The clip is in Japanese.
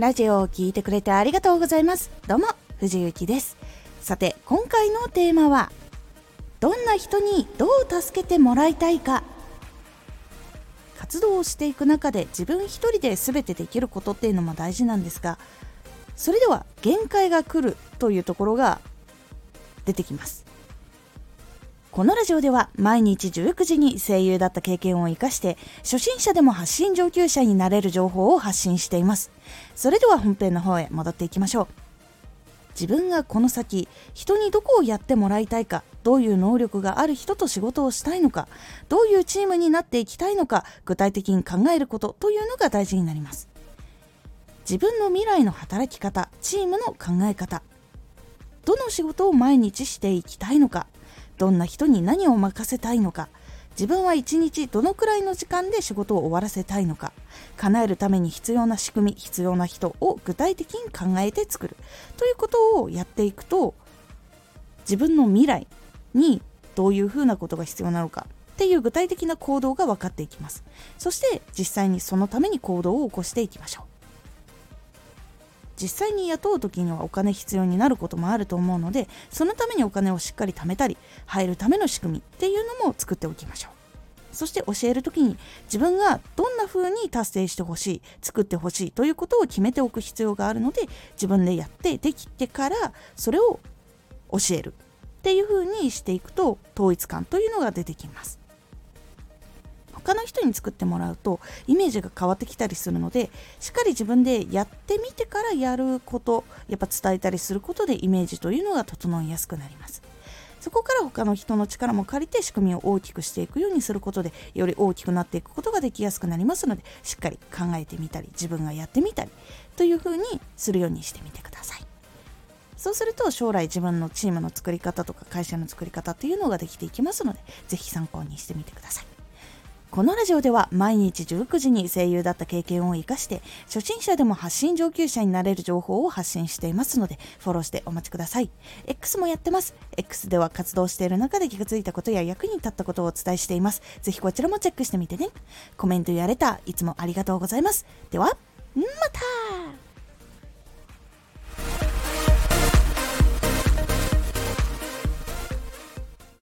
ラジオを聴いてくれてありがとうございます。どうも藤幸です。さて今回のテーマはどんな人にどう助けてもらいたいか。活動をしていく中で自分一人で全てできることっていうのも大事なんですがそれでは限界が来るというところが出てきます。このラジオでは毎日19時に声優だった経験を生かして初心者でも発信上級者になれる情報を発信しています。それでは本編の方へ戻っていきましょう。自分がこの先人にどこをやってもらいたいかどういう能力がある人と仕事をしたいのかどういうチームになっていきたいのか具体的に考えることというのが大事になります。自分の未来の働き方チームの考え方どの仕事を毎日していきたいのかどんな人に何を任せたいのか自分は一日どのくらいの時間で仕事を終わらせたいのか叶えるために必要な仕組み必要な人を具体的に考えて作る。ということをやっていくと自分の未来にどういうふうなことが必要なのかっていう具体的な行動が分かっていきます。そして実際にそのために行動を起こしていきましょう。実際に雇う時にはお金必要になることもあると思うのでそのためにお金をしっかり貯めたり入るための仕組みっていうのも作っておきましょう。そして教える時に自分がどんな風に達成してほしい作ってほしいということを決めておく必要があるので自分でやってできてからそれを教えるっていう風にしていくと統一感というのが出てきます。他の人に作ってもらうとイメージが変わってきたりするのでしっかり自分でやってみてからやることやっぱ伝えたりすることでイメージというのが整いやすくなります。そこから他の人の力も借りて仕組みを大きくしていくようにすることでより大きくなっていくことができやすくなりますのでしっかり考えてみたり自分がやってみたりというふうにするようにしてみてください。そうすると将来自分のチームの作り方とか会社の作り方っていうのができていきますので是非参考にしてみてください。このラジオでは毎日19時に声優だった経験を生かして初心者でも発信上級者になれる情報を発信していますのでフォローしてお待ちください。X もやってます。X では活動している中で気がついたことや役に立ったことをお伝えしています。ぜひこちらもチェックしてみてね。コメントやれた。いつもありがとうございます。ではまた!